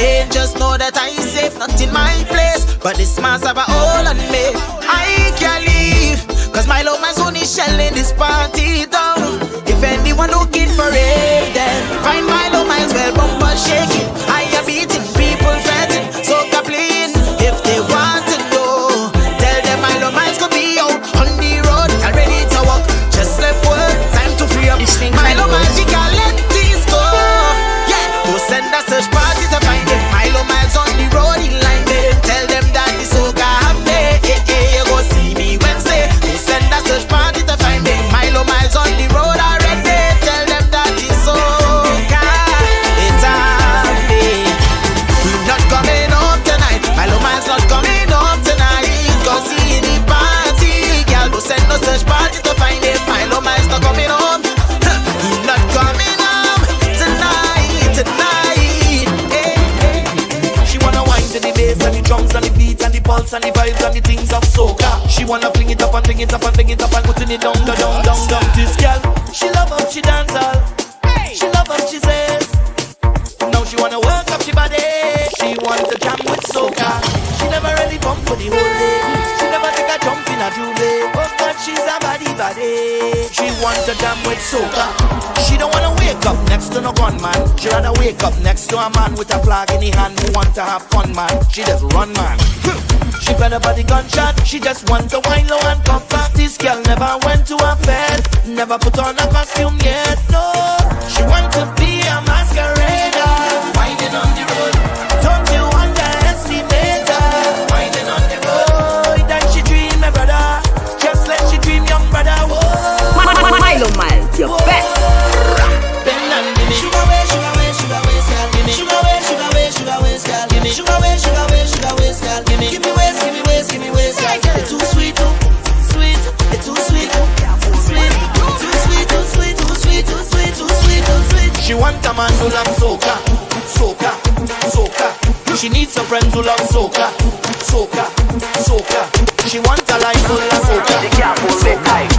name. Just know that I am safe, not in my place. But this man's have a hold on me. I can't leave. Cause my love man's only shelling this party down. If anyone looking for it, then find my love man's well bumper shaking. I and the vibes and the things of soca. She wanna fling it up and fling it up and fling it up and putting it down, down, down, down, down. This girl, she love how she dance all. She love how she says. Now she wanna work up she body. She want to jam with soca. She never really bump for the whole day. She never take a jump in a juve. Oh God, she's a body body. She want to jam with soca. She don't wanna wake up next to no gunman. She rather wake up next to a man with a flag in his hand who want to have fun, man. She just run, man. Even about the gunshot, she just wants to wine low and comfort. This girl never went to a bed, never put on a costume yet. No, she wants to be a masquerade. a man who loves soca, soca, soca. She needs a friend who love soca, soca, soca. She wants a life full of soca, soca.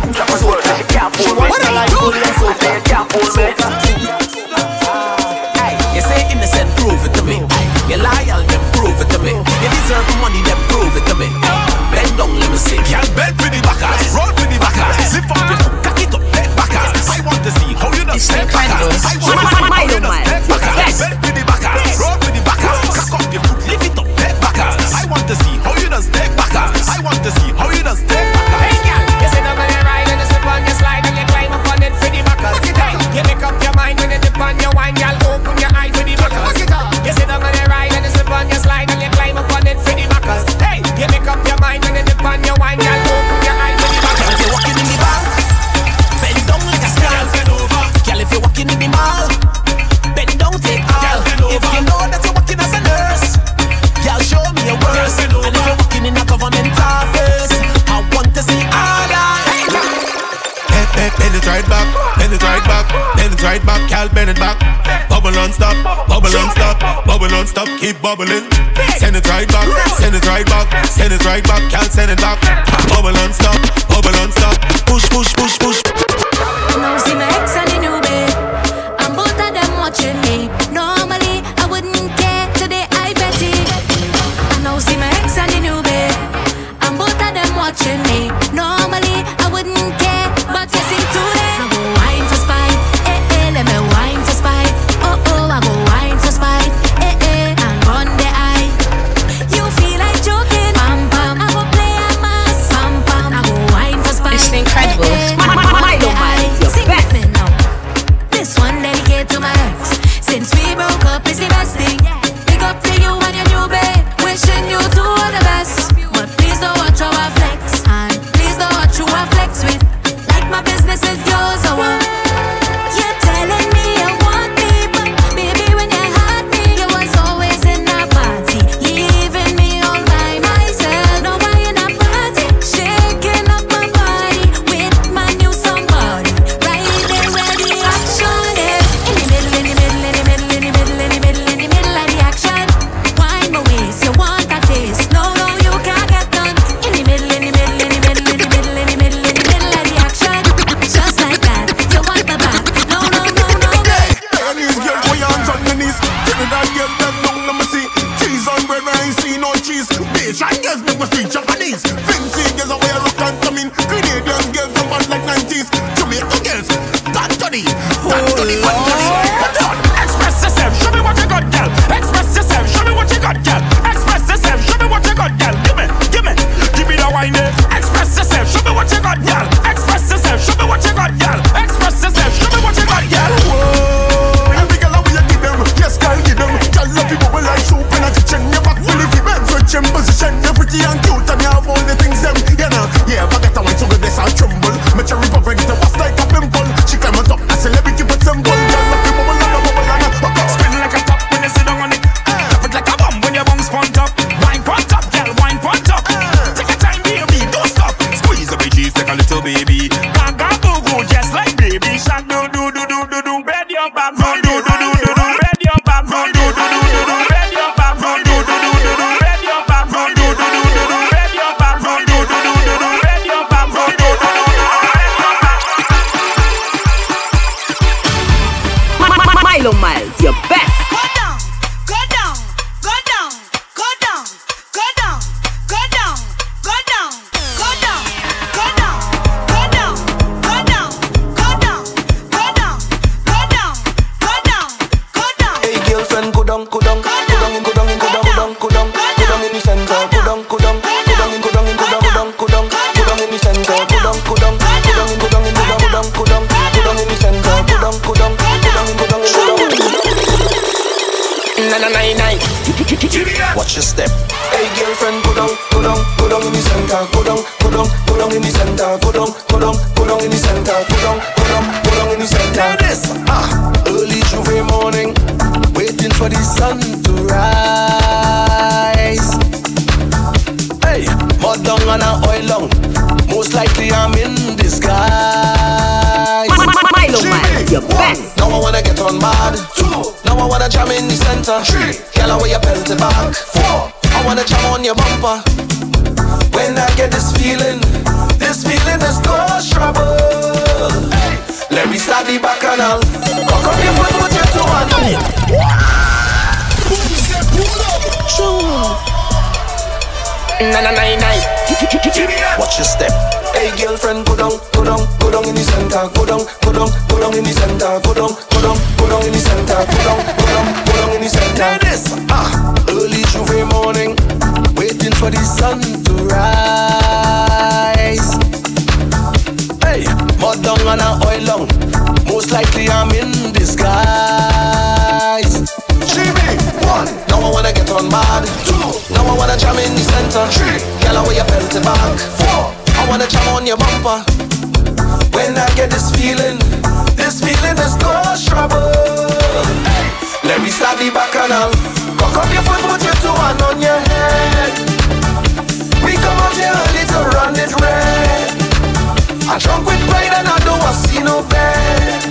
I drunk with pride and I don't want to see no bed.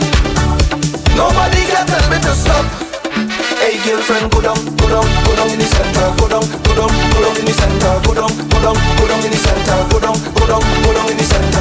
Nobody can tell me to stop. Hey girlfriend, go down, go down, go down in the center, go down, go down, go down in the center, go down, go down, go down in the center, go down, go down, go down in the center.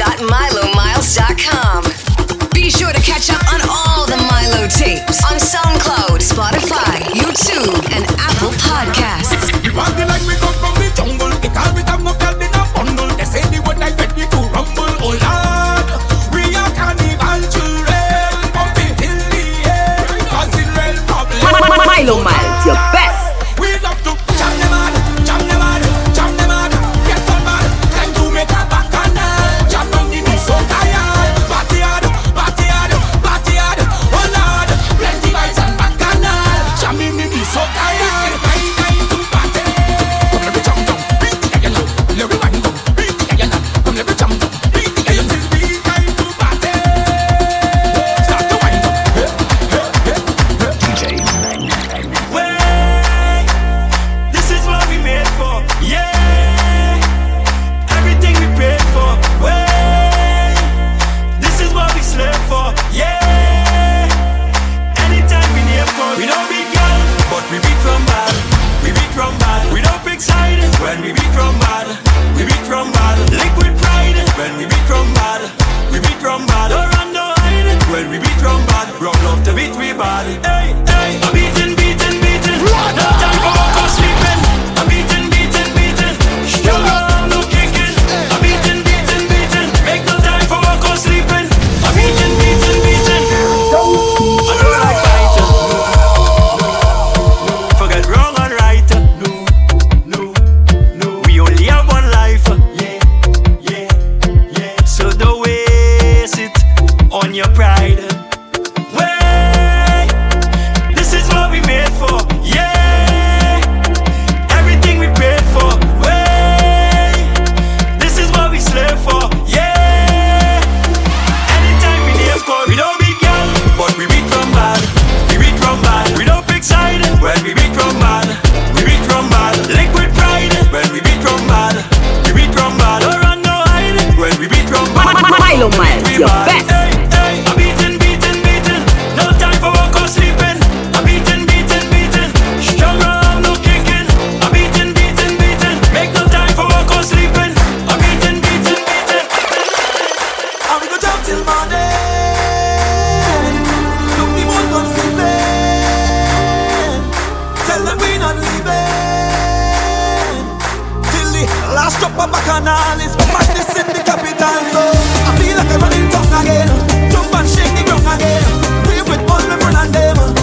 www.milomiles.com. The so I feel like I'm running tough again. Jump and shake the ground again. Live with all my friends and them.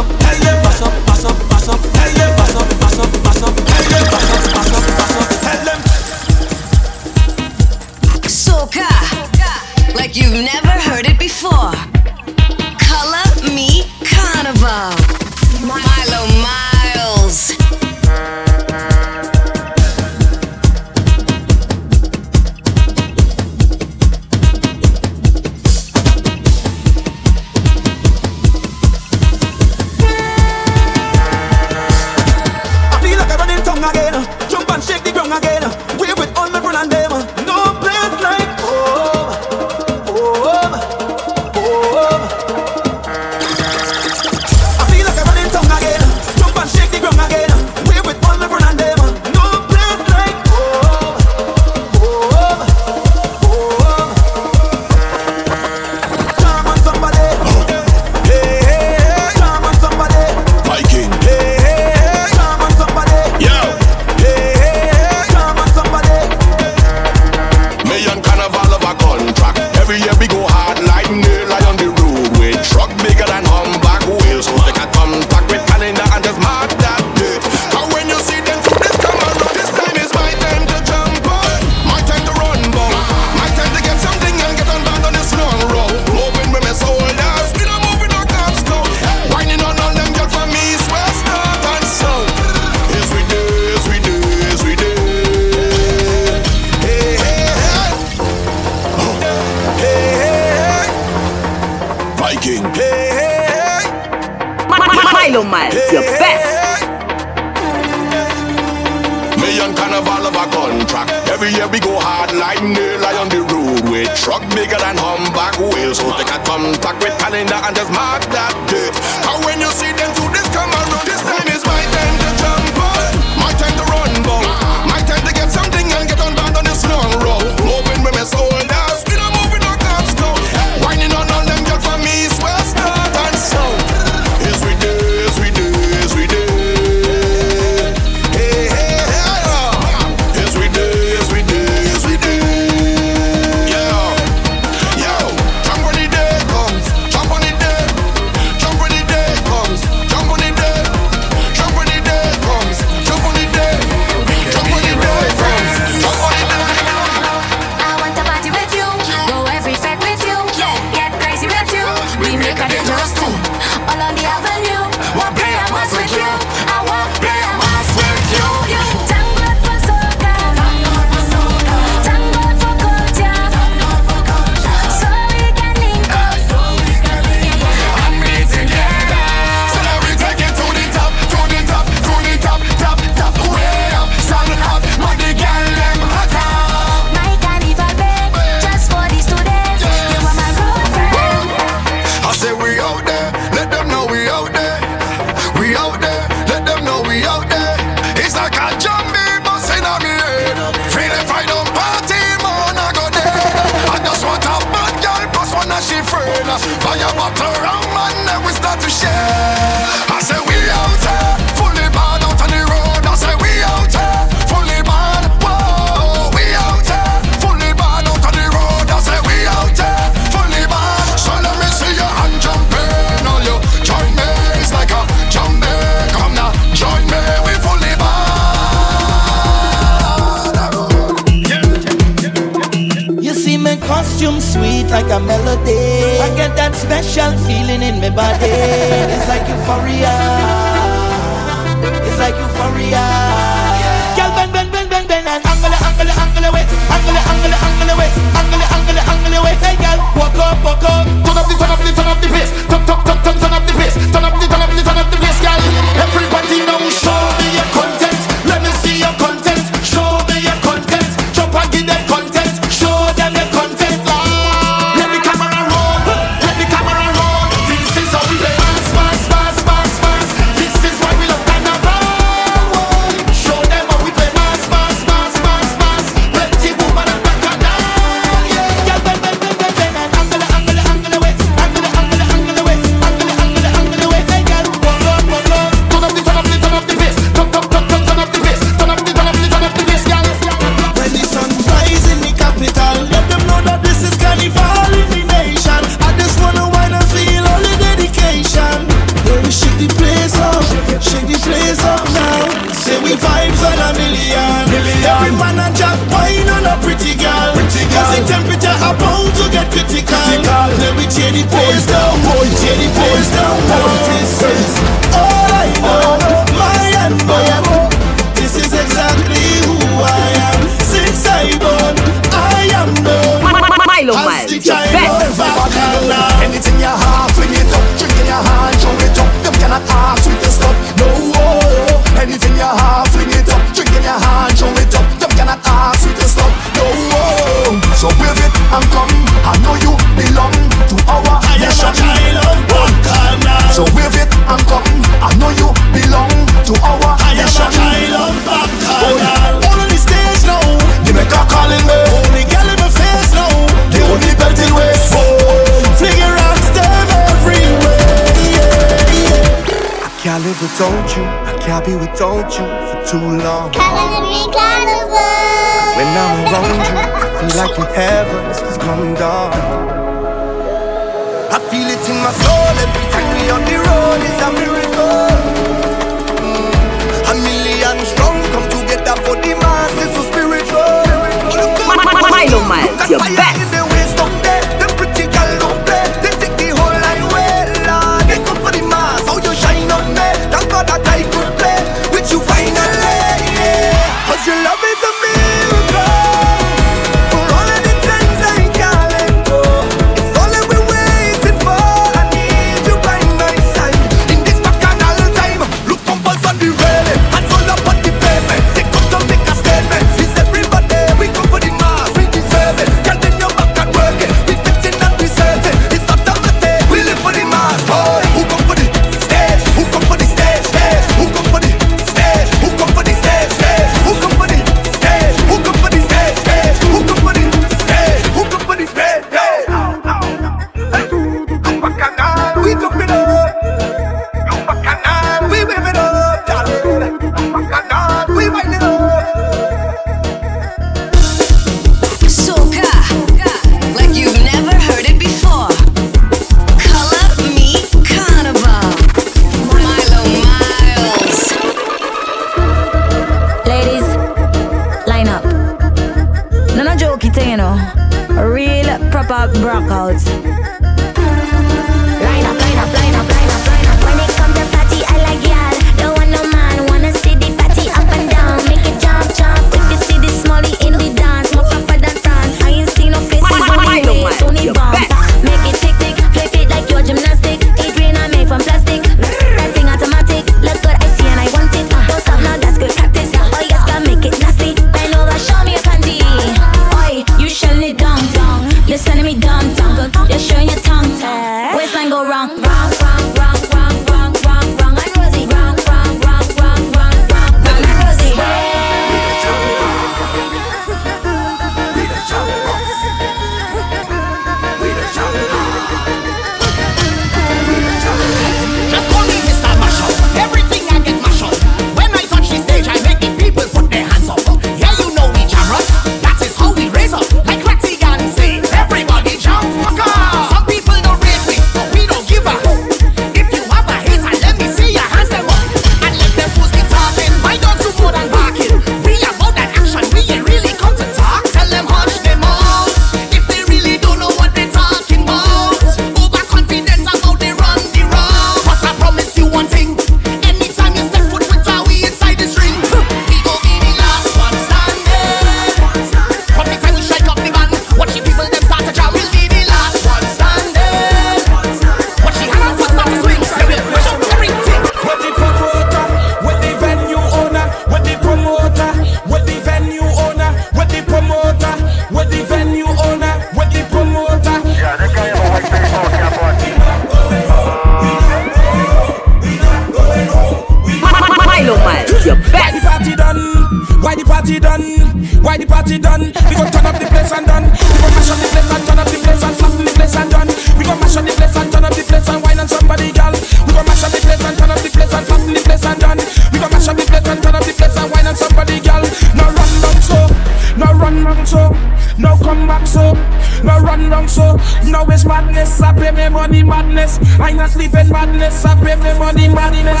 Me run down so Now it's madness, I pay me money madness. I not sleeping madness, I pay me money madness.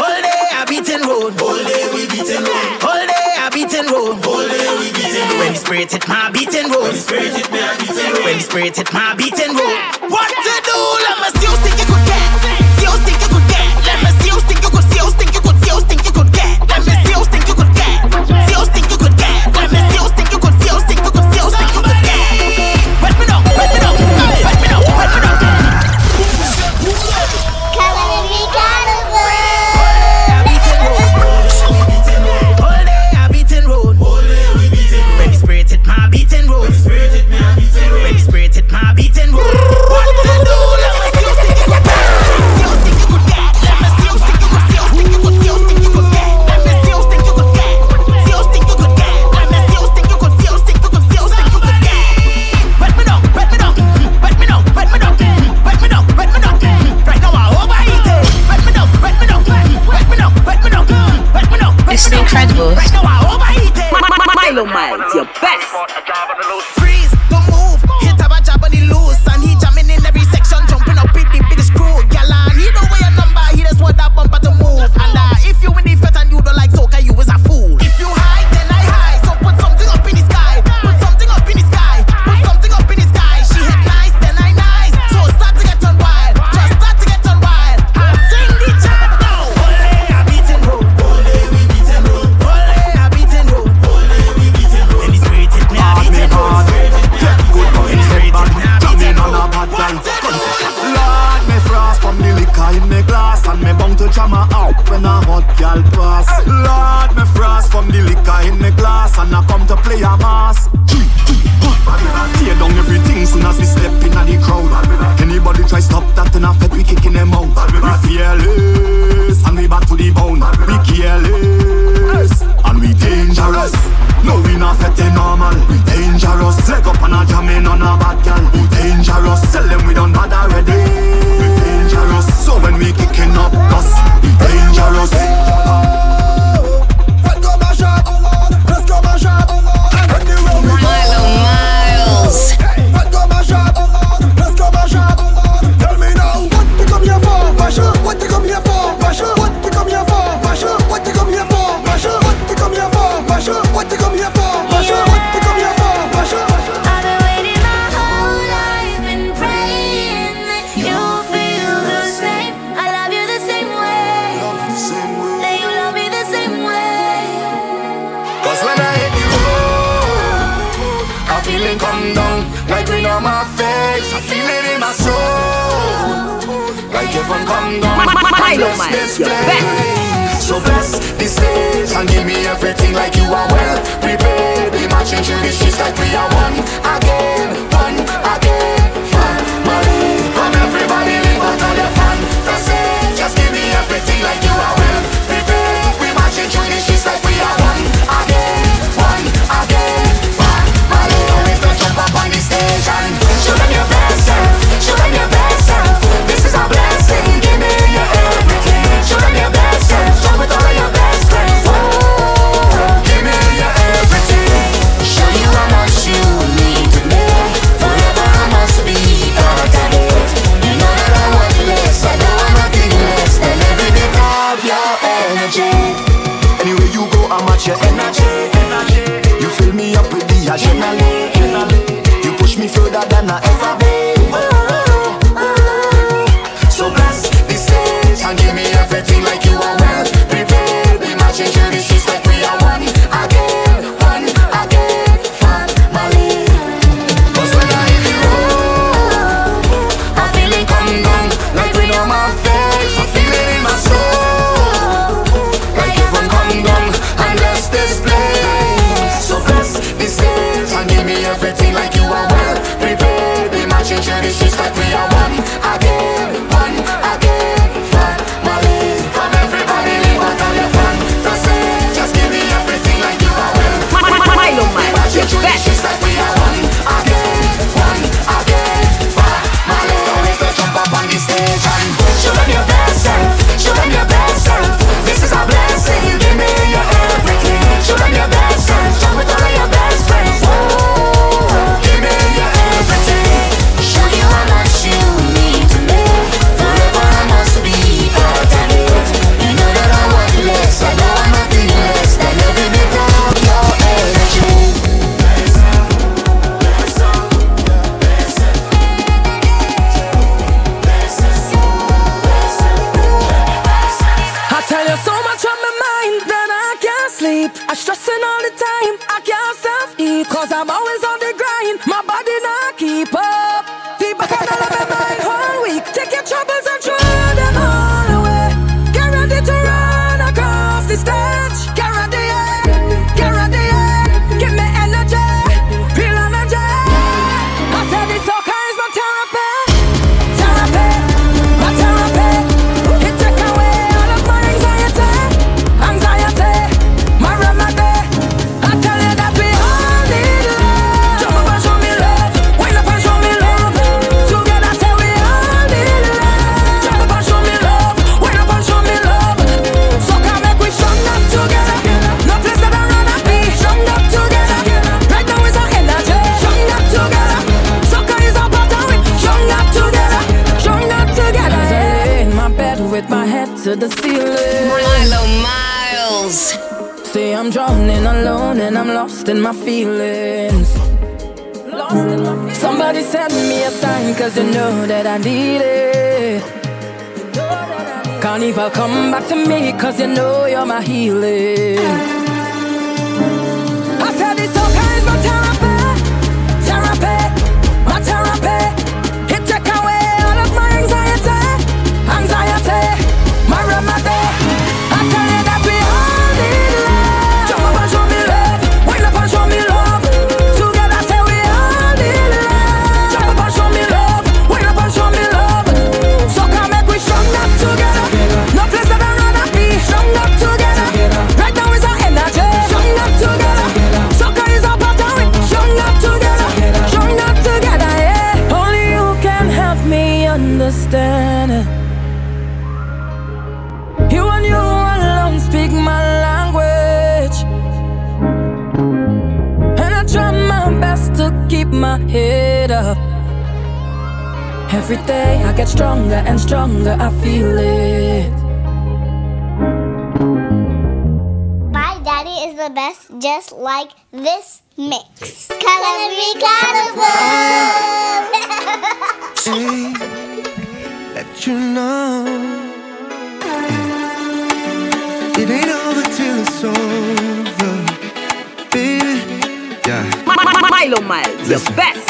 All day I beating road All day we beating road All day I beating road All day we beating road When the spirit hit my beating road When the spirit hit my beating road When the spirit hit my beating road What to do, I'm a still think you could get Fred Bush. Hello, Mike. feeling come down. Like rain on my face I feel it in my soul. Like heaven come down My, my, my, my this place. So bless this stage And give me everything like you are well. Prepared Be marching through the streets like we are one again. feelings. Somebody send me a sign, cause you know that I need it. Can't even come back to me, cause you know you're my healing. every day I get stronger and stronger, I feel it. My daddy is the best, just like this mix. Color Me Carnival! Say that you know it ain't over till it's over, baby. Yeah. Milo Miles, the best.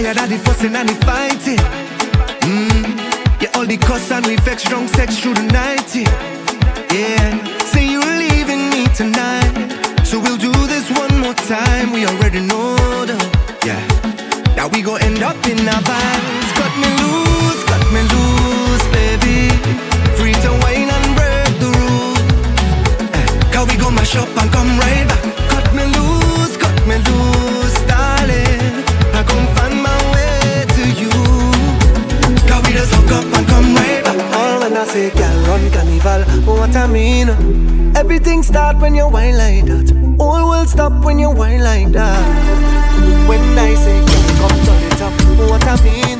Higher than the fussing and the fighting. Mm. Yeah, all the cuss and we vex strong sex through the night. Yeah, say you're leaving me tonight. So we'll do this one more time. We already know the, yeah, Now we gon' end up in our vibe. Cut me loose, cut me loose, baby. Free to wine and break the rules. Uh, Cause we gon' mash up and come right what I mean. Everything start when you whine like that. All will stop when you whine like that. When I say come, come to the top, what I mean.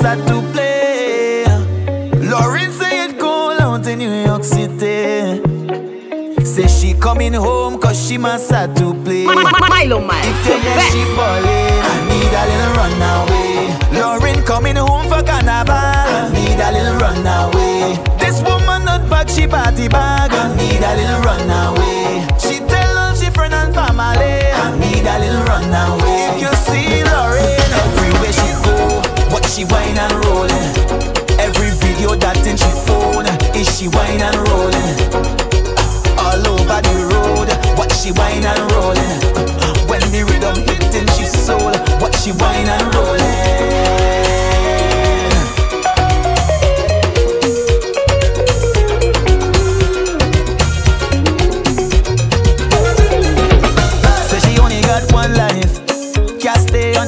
sad to play. Lauren say it cold out in New York City. Say she coming home cause she must sad to play. Milo Mile. If you hear she falling, I need a little runaway. Lauren coming home for carnival. I need a little runaway. This woman not back, she party bag. I need a little runaway. wine and rolling. When the rhythm hit in, she soul, what she wine and rolling.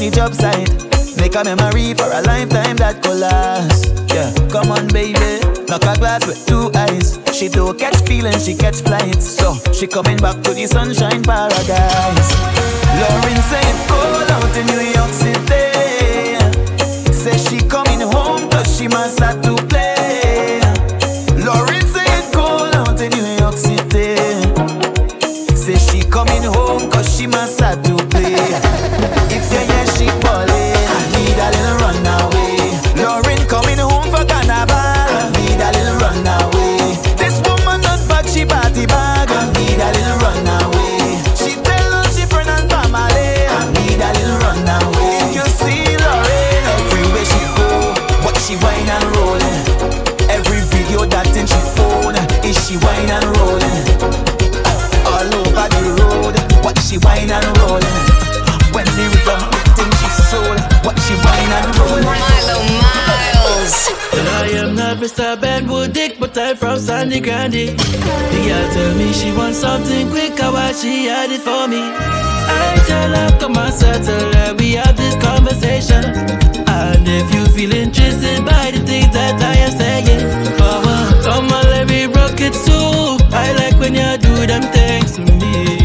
the job site. Make a memory for a lifetime that could last. Yeah, come on, baby. Knock a glass with two eyes. She don't catch feelings, she catch flights. So she coming back to the sunshine paradise. Lauren said, cold out in New York City. Say she coming home, cause she must have to ups and the grandy. The girl tell me she wants something quicker while she had it for me. I tell her, come on, settle her, we have this conversation. And if you feel interested by the things that I am saying, come on, come on, let me rock it too. I like when you do them things to me.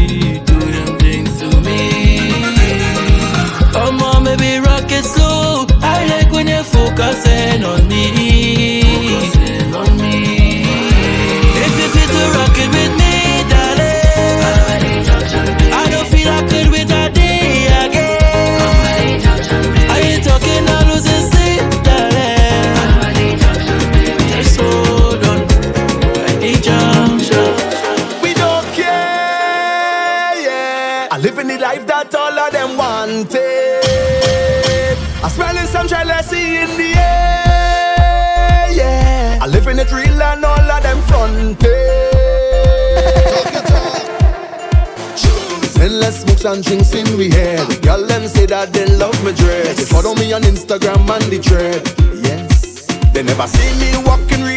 and drinks in we head. Girl, them say that they love my dress. They follow me on Instagram and the thread. Yes. They never see me walking real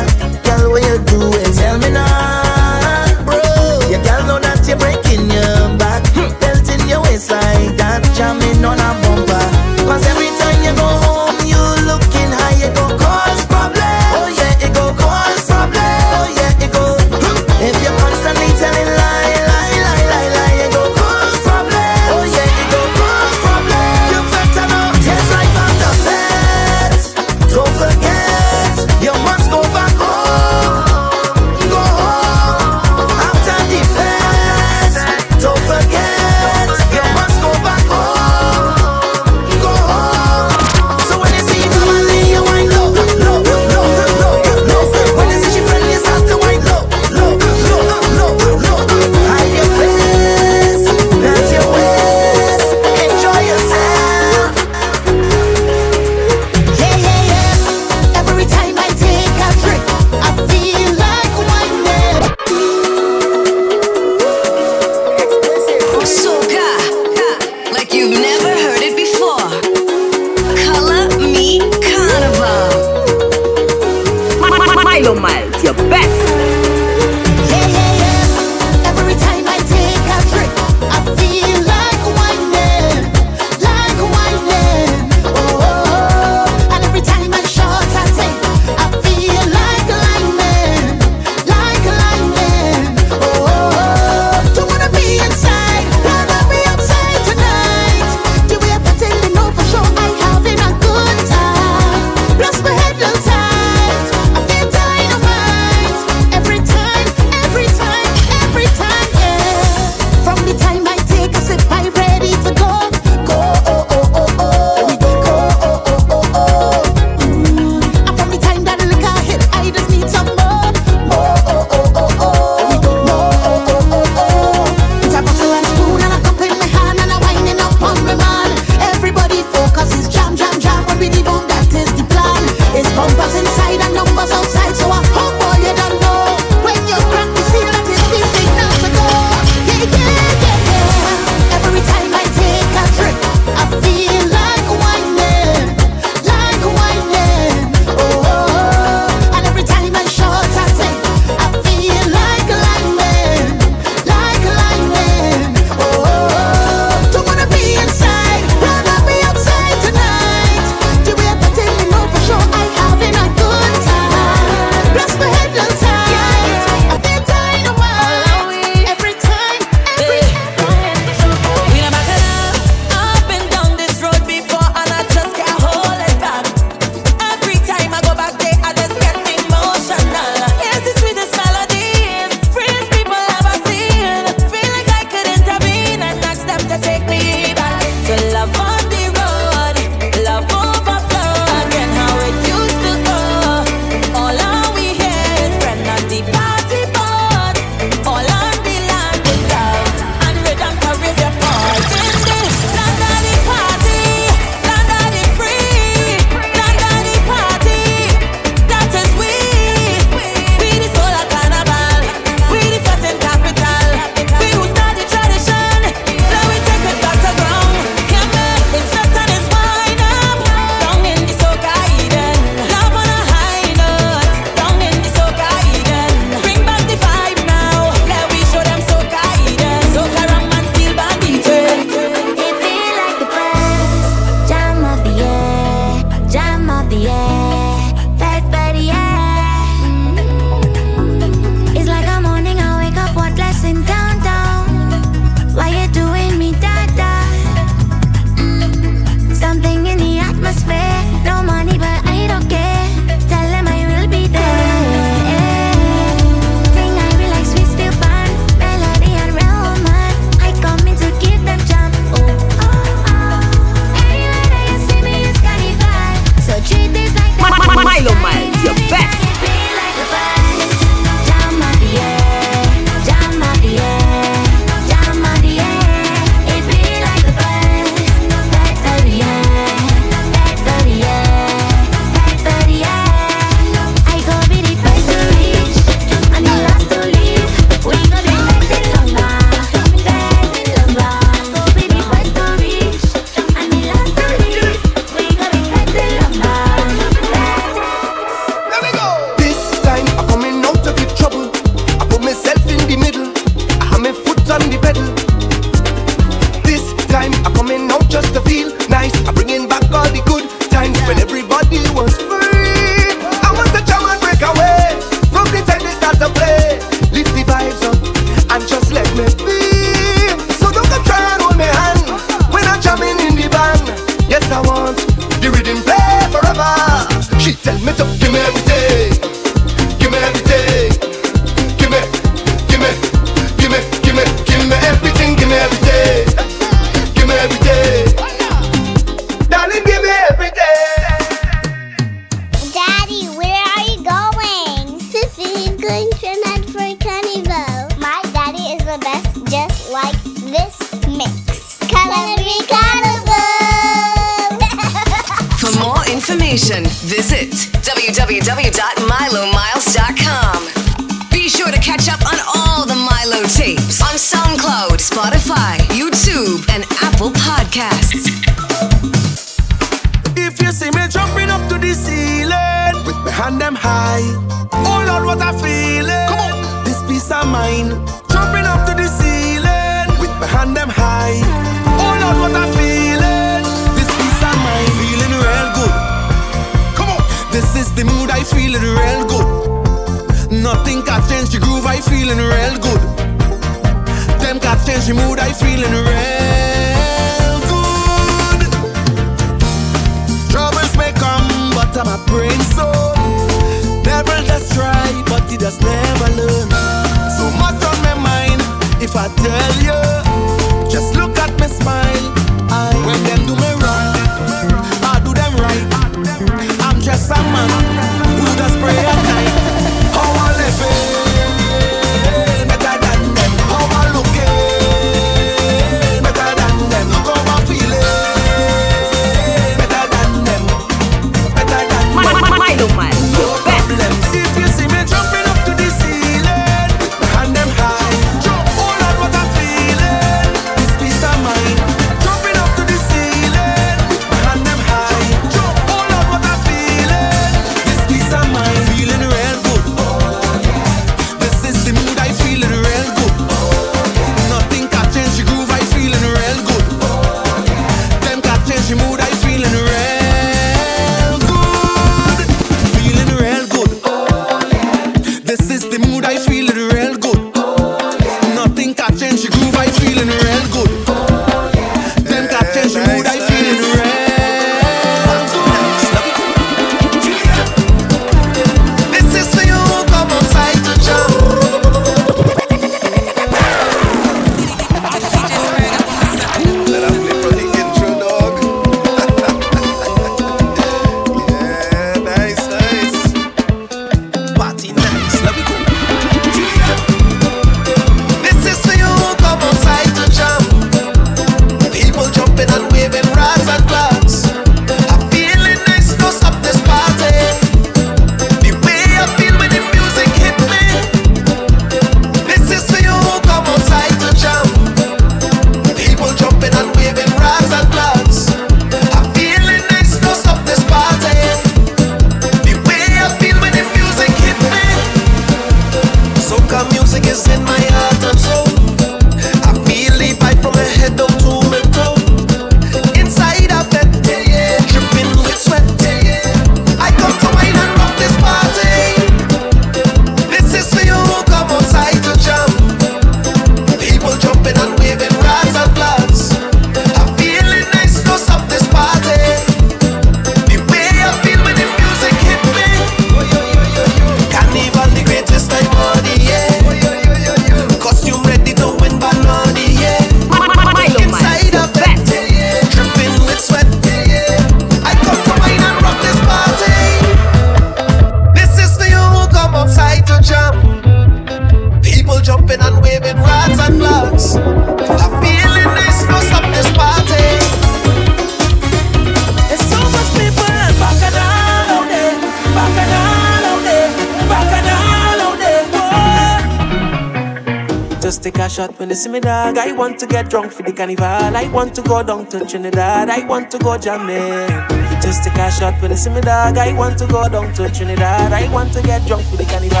drunk for the carnival. I want to go down to Trinidad. I want to go jamming. Just take a shot with a simmer dog. I want to go down to Trinidad. I want to get drunk for the carnival.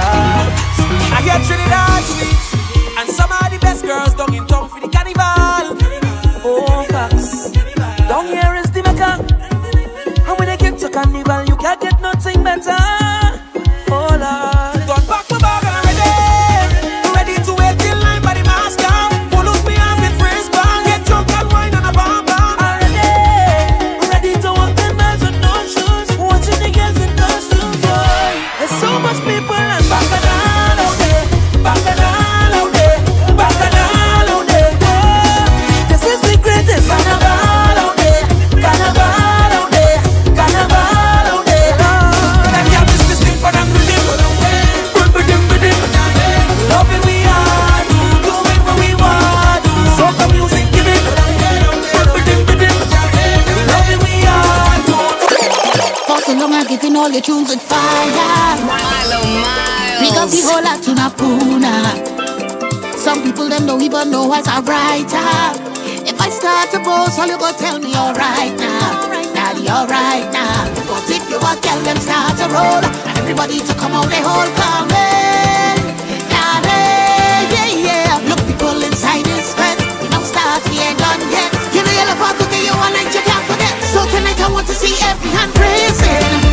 I get Trinidad. And some of the best girls down in town for the carnival. Oh, facts. Down here is the mecca. And when they get to carnival, the tunes with fire. Milo oh, Miles. Pick up the whole Tunapuna. Some people them don't even know as a writer. If I start to boast, all you go tell me alright now. Alright now, alright now. But if you want, tell them start to roll. Everybody to come out, they whole come in. Yeah, yeah. Look, people inside this fence. We don't start, we ain't done yet. You know you're about to get you one night you can't forget. So tonight I want to see every hand raising.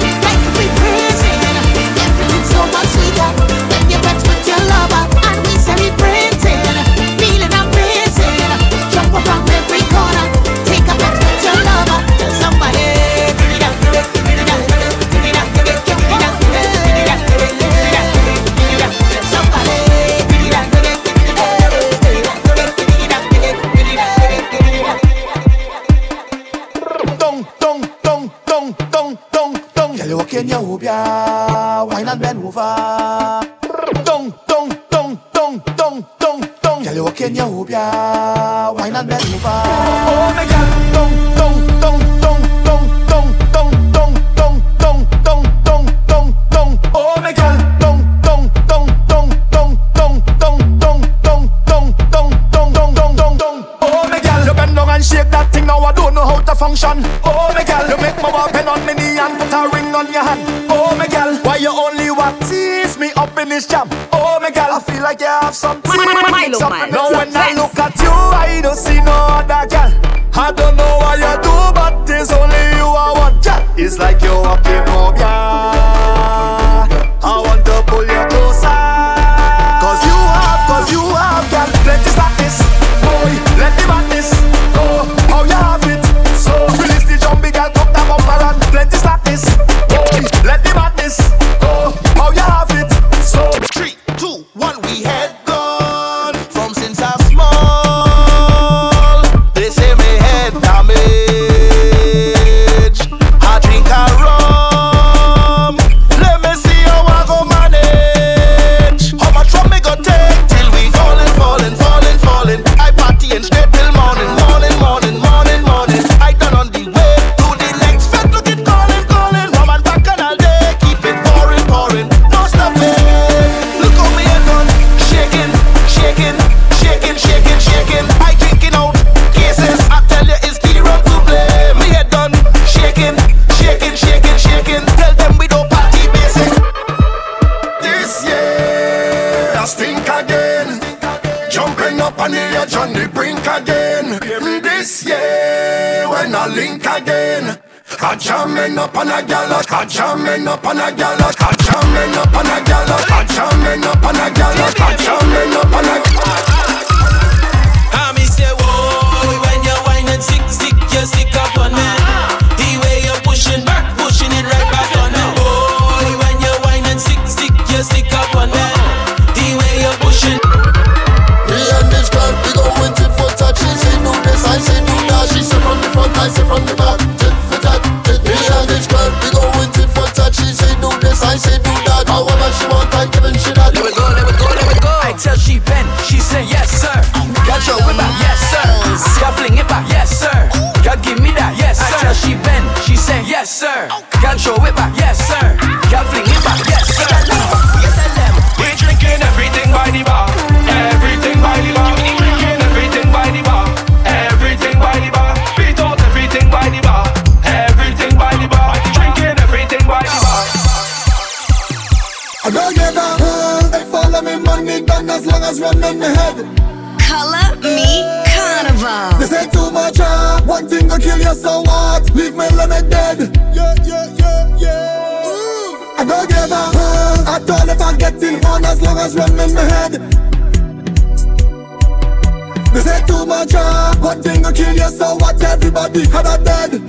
Everybody had a dead.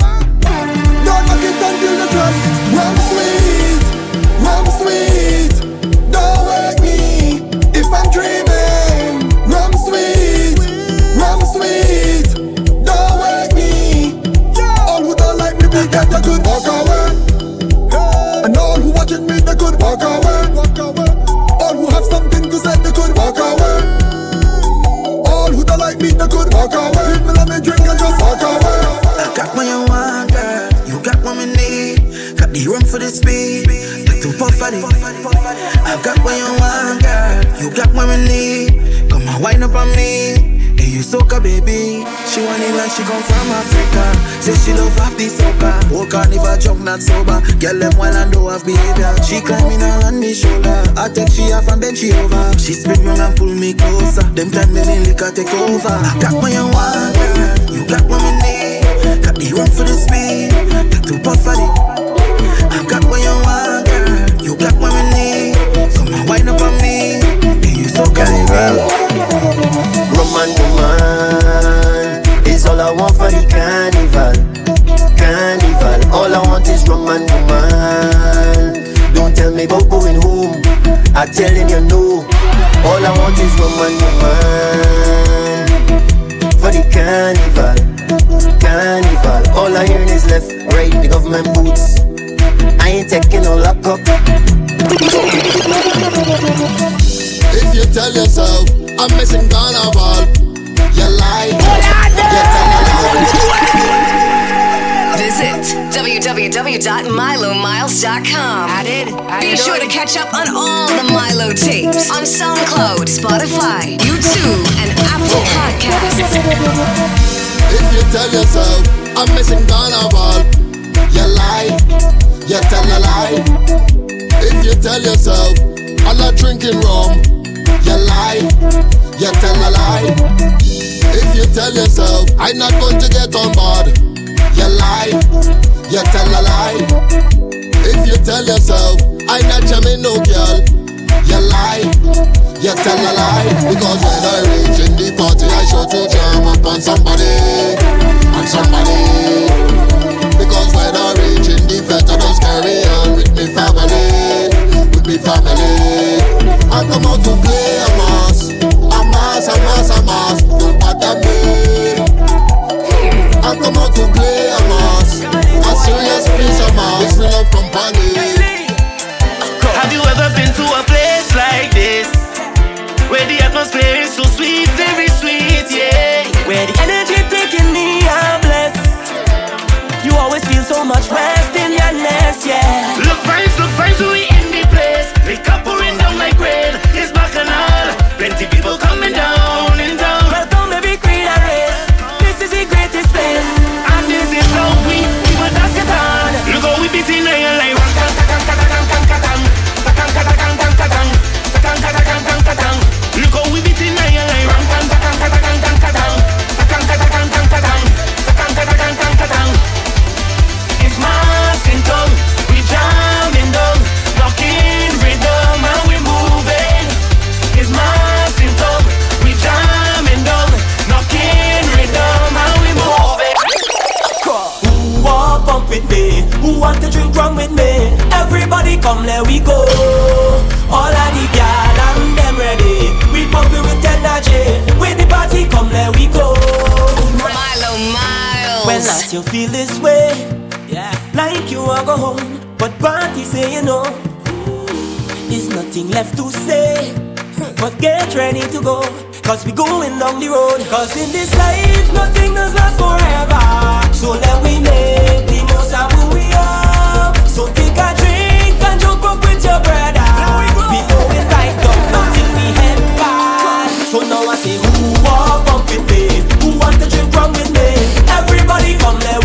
Puff for the. I got what you want, girl. You got what we need. Come on, wind up on me. Hey, you soca, baby. She want it like she come from Africa. Say she love half the soca. Walk on if I jump not sober. Girl them while and do have behavior. She climbing all on me shoulder. I take she off and then she over. She spin round and pull me closer. Them time then in liquor take over. I got what you want, girl. You got what we need. Got the room for the speed. The two puff for the. I got what you want, girl. You got what we need. Come on, wind up on me. Hey, you so Carnival. Roman woman is all I want for the carnival. Carnival, all I want is Roman woman. Don't tell me about going home. I tell him you know. All I want is Roman woman for the carnival. Carnival, all I hear is left, right, the government boots. I ain't taking no lockup. If you tell yourself I'm missing carnival, you lie. You tell a lie. Visit www.milomiles.com. I did. Be sure to catch up on all the Milo tapes on SoundCloud, Spotify, YouTube, and Apple Podcasts. If you tell yourself I'm missing carnival, you lie. You tell a lie. If you tell yourself I'm not drinking rum, you lie. You tell a lie. If you tell yourself I'm not going to get on board, you lie. You tell a lie. If you tell yourself I'm not jamming no girl, you lie. You tell a lie. Because when I reach in the party, I sure to jam up on somebody, on somebody. Because when I reach the fete, I just carry on with me family, with me family. I come out to play a mass, a mass, a mass, a mass. Don't bother me. I come out to play a mass, a serious piece of mass. We love company. Have you ever been to a place like this? Where the atmosphere is so sweet, very sweet, yeah. Where the so much rest in your nest, yeah. Look fine, look so we in the place. Liquor pouring down like rain, come, let we go. All of the gal and them ready. We pumping with energy. With the party, come, let we go. Milo oh, Miles. When last you feel this way, yeah, like you are go home, but party say you know, there's nothing left to say. But get ready to go, cause we going down the road. Cause in this life, nothing does last forever. So let we make the most of who we are. So take your brother. We going right down until we head back. So now I say, who want bump with me? Who want to drink rum with me? Everybody come, let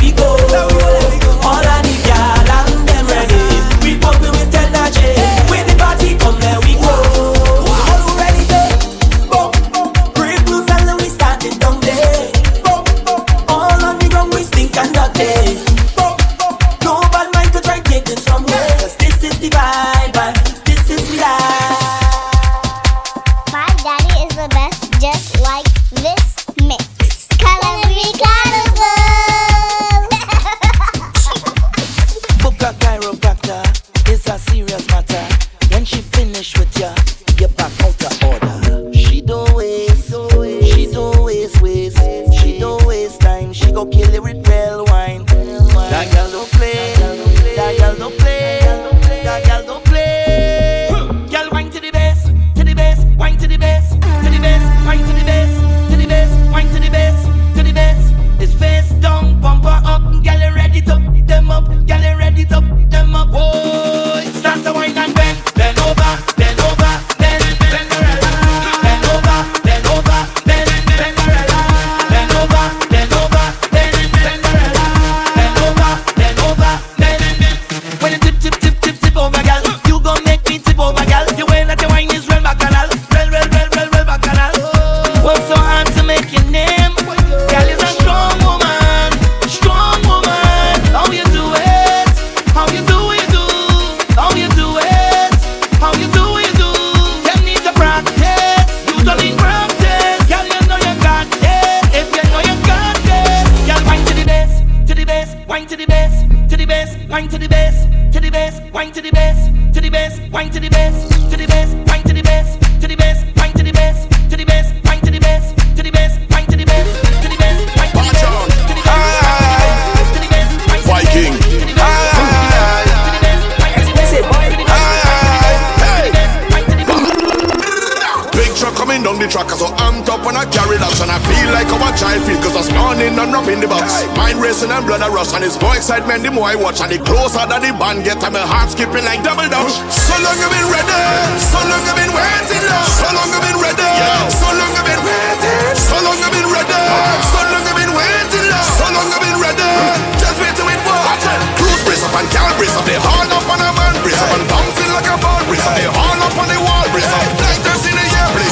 coming track, so I'm top and I carry that and I feel like a child feel cause this morning I'm rapping the box. Mind racing and blood a rush and it's more excitement the more I watch and the closer that the band get and my heart skipping like double dutch. So long I've been ready, so long I've been waiting, love. so long I've been ready, so long I've been waiting, so long I've been ready, so long I've been waiting, love. so long I've been ready. Just wait till it works. Cruise brace up and cal brace up, they haul up on a man brace up and bouncing like a ball brace up, they haul up on the wall brace up. Lighters in the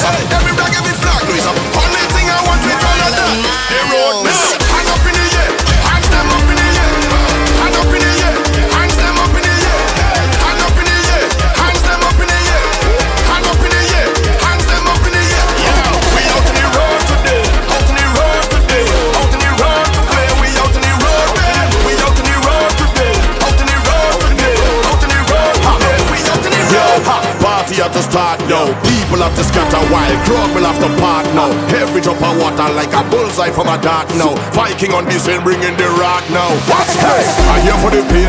air blaze up, every flag, every flag blaze. Only thing I want with all of that, they road me. Hand up in the air, hands them up in the air, hand up in the air, hands them up in the air, hand up in the air, hands them up in the air, hand up in the air, hands them up in the air. Yeah, we out in the road today, out in the road today, out in the road to play. We out in the road, man. We out in the road today, out in the road today, out in the road today. We out in the road. Party at the start now. People have to scatter while crowd will have to part now. Every drop of water like a bullseye from a dart now. Viking on this end bringing the rock now. What's hey? I here for the pain,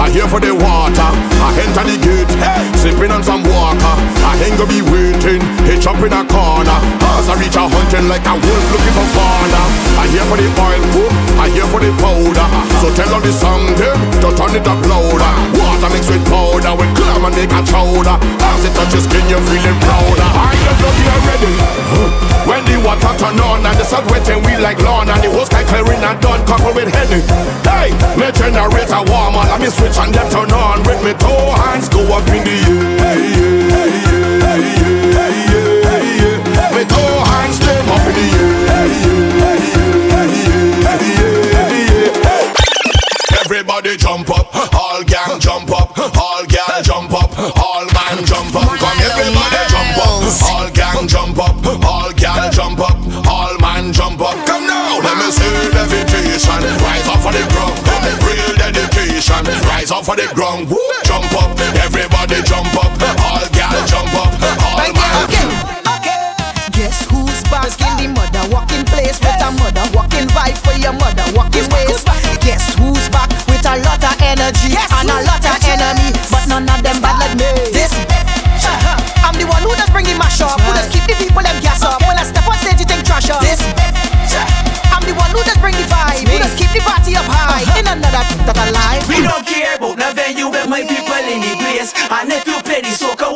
I here for the water. I enter the gate, sipping on some water. I ain't gonna be waiting, hitch up in a corner. As I reach a hundred like a wolf looking for fauna. I here for the oil poop, I here for the powder. So tell all the song them to turn it up louder. Water mixed with powder, with clam and make a chowder. As it touches skin, you're feeling prouder. I don't know you're ready. When the water turn on and the sun wetting we like lawn and the hose can clearing and done couple with Henny. Hey, me generator warmer, let me switch and then turn on with me two hands go up in the air. Me two hands them up in the air. Everybody jump up, all gang jump up, all gal jump up, all man jump up. Come everybody all gang jump up, all gal jump up, all man jump up. Come now, let me see levitation. Rise up for the ground, real dedication. Rise up for the ground, jump up, everybody jump up, all gal jump up, all man. Guess who's back in the mother walking place with a mother walking vibe for your mother walking ways. Mash up, who does keep the people them gas up. When I step on stage, you think trash up. This I'm the one who just bring the vibe, who just keep the party up high. Uh-huh. In another that alive. We don't care about no venue where my people in the place. And if you play the soca,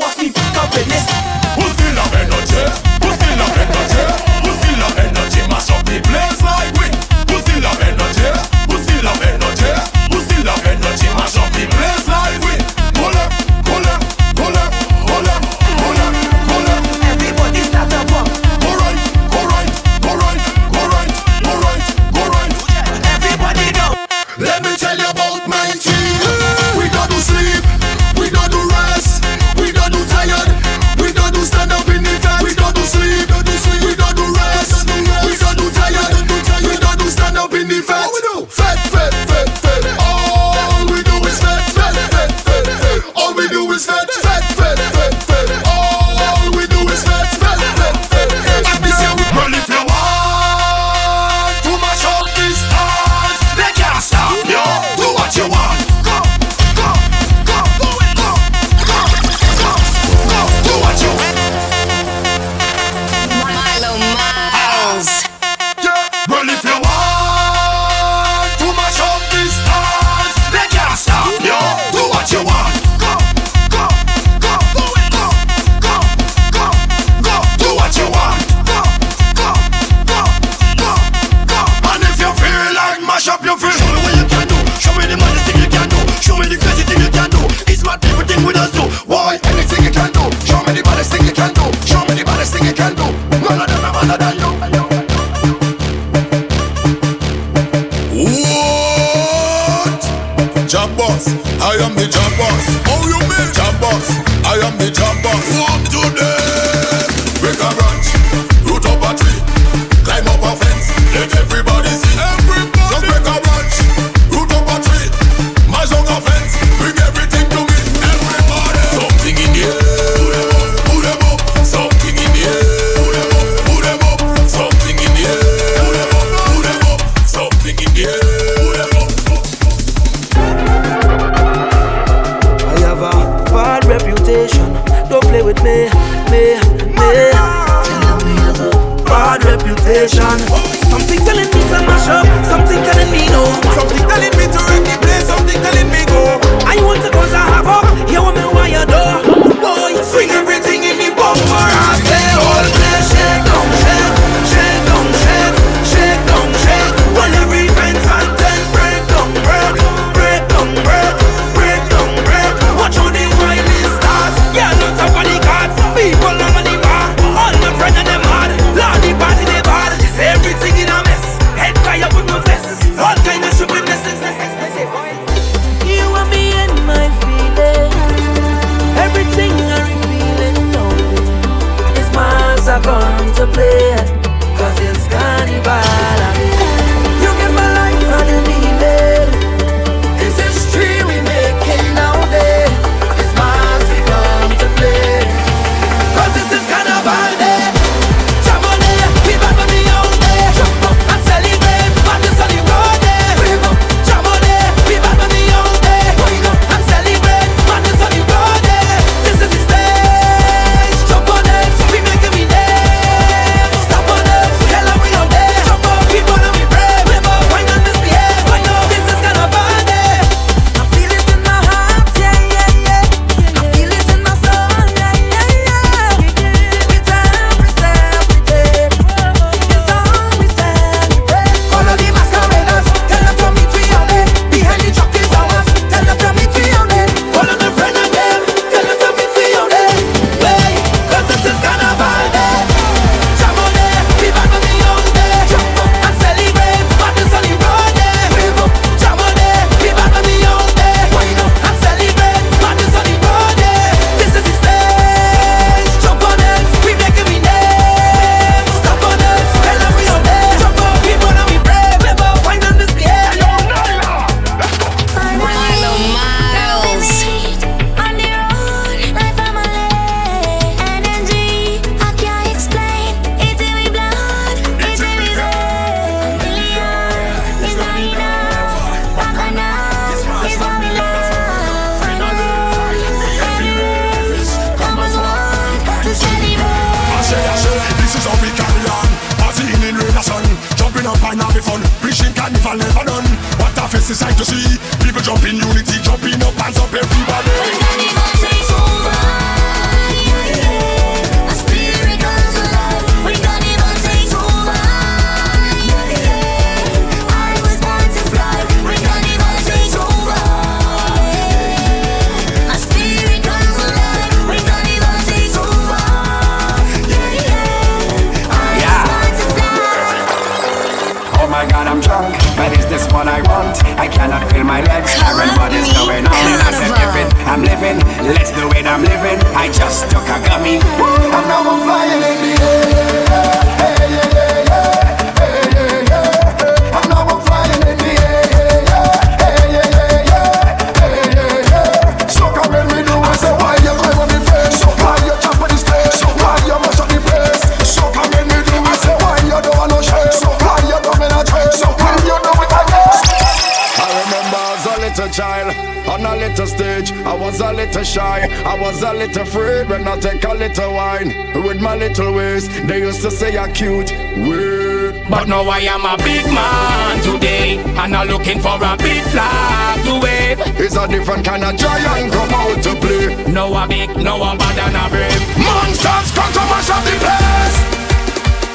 little child, on a little stage. I was a little shy, I was a little afraid when I take a little wine. With my little ways, they used to say I'm cute. Weird. But now I am a big man today, and I'm looking for a big flag to wave. It's a different kind of giant come out to play. No a big, no a bad and a brave. Monsters come to mash up the place.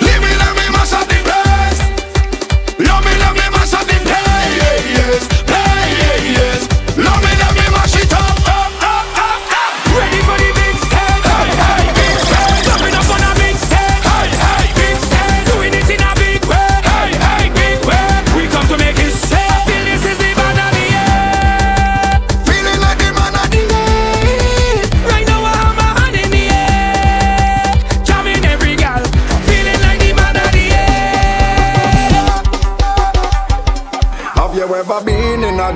Leave me, let me mash up the place. Love me, love me, mash up the place.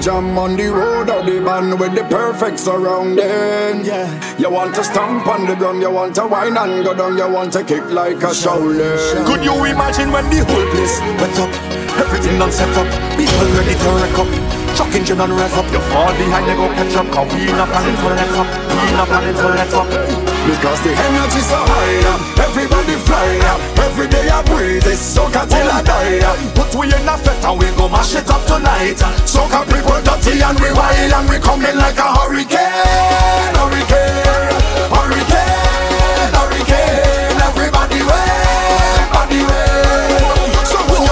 Jam on the road or the band with the perfect surrounding. Yeah. You want to stomp on the ground, you want to whine and go down, you want to kick like a Shaolin. Could you imagine when the whole place went up? Everything done set up, people ready to wreck up. Truck engine and rev up. You fall behind, they go catch up. Cause we not planning to let up. We not planning to let up. Because the energy's so high, yeah. everybody fly, yeah. I breathe, it's soca till I die. Put we in a fete and we go mash it up tonight. Soca people dirty and we wild and we coming like a hurricane,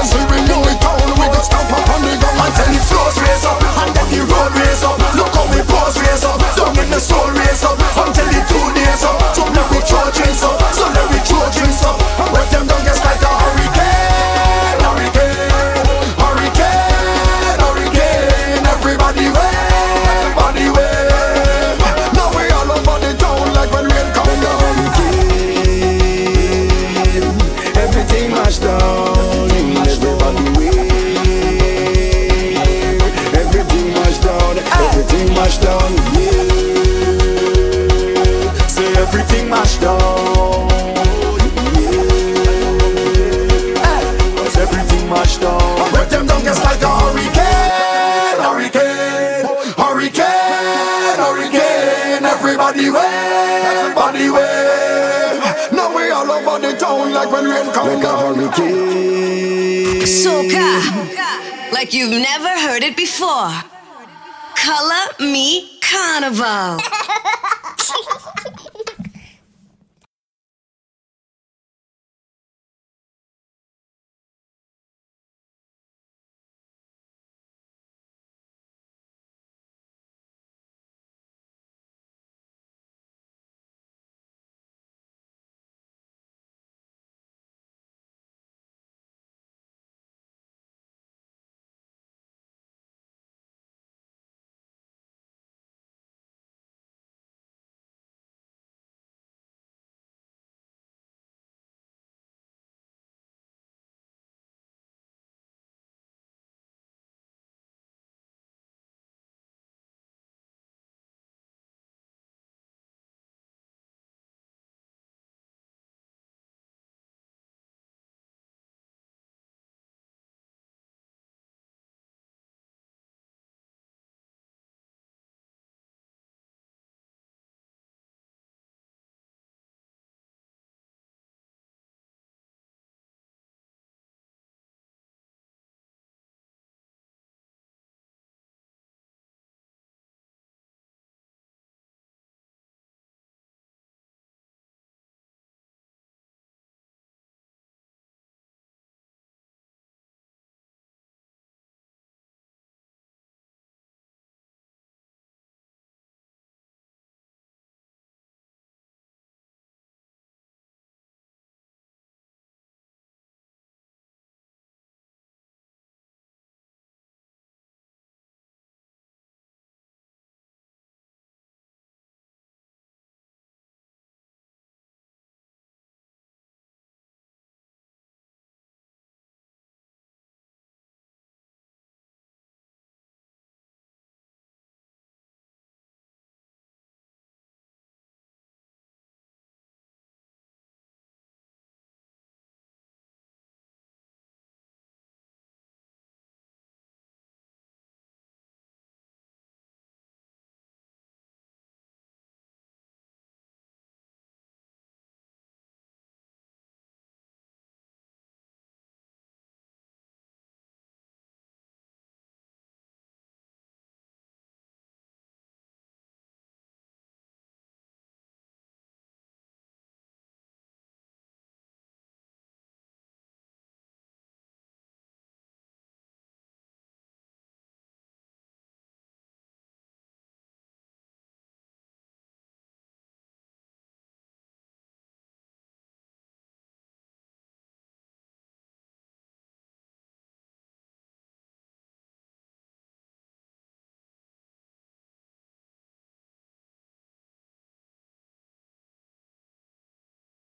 see we stomp up on the ground the floors raise up and then the raise up. Look how raise up, down in the soul raise up you've never heard it before. Color Me Carnival.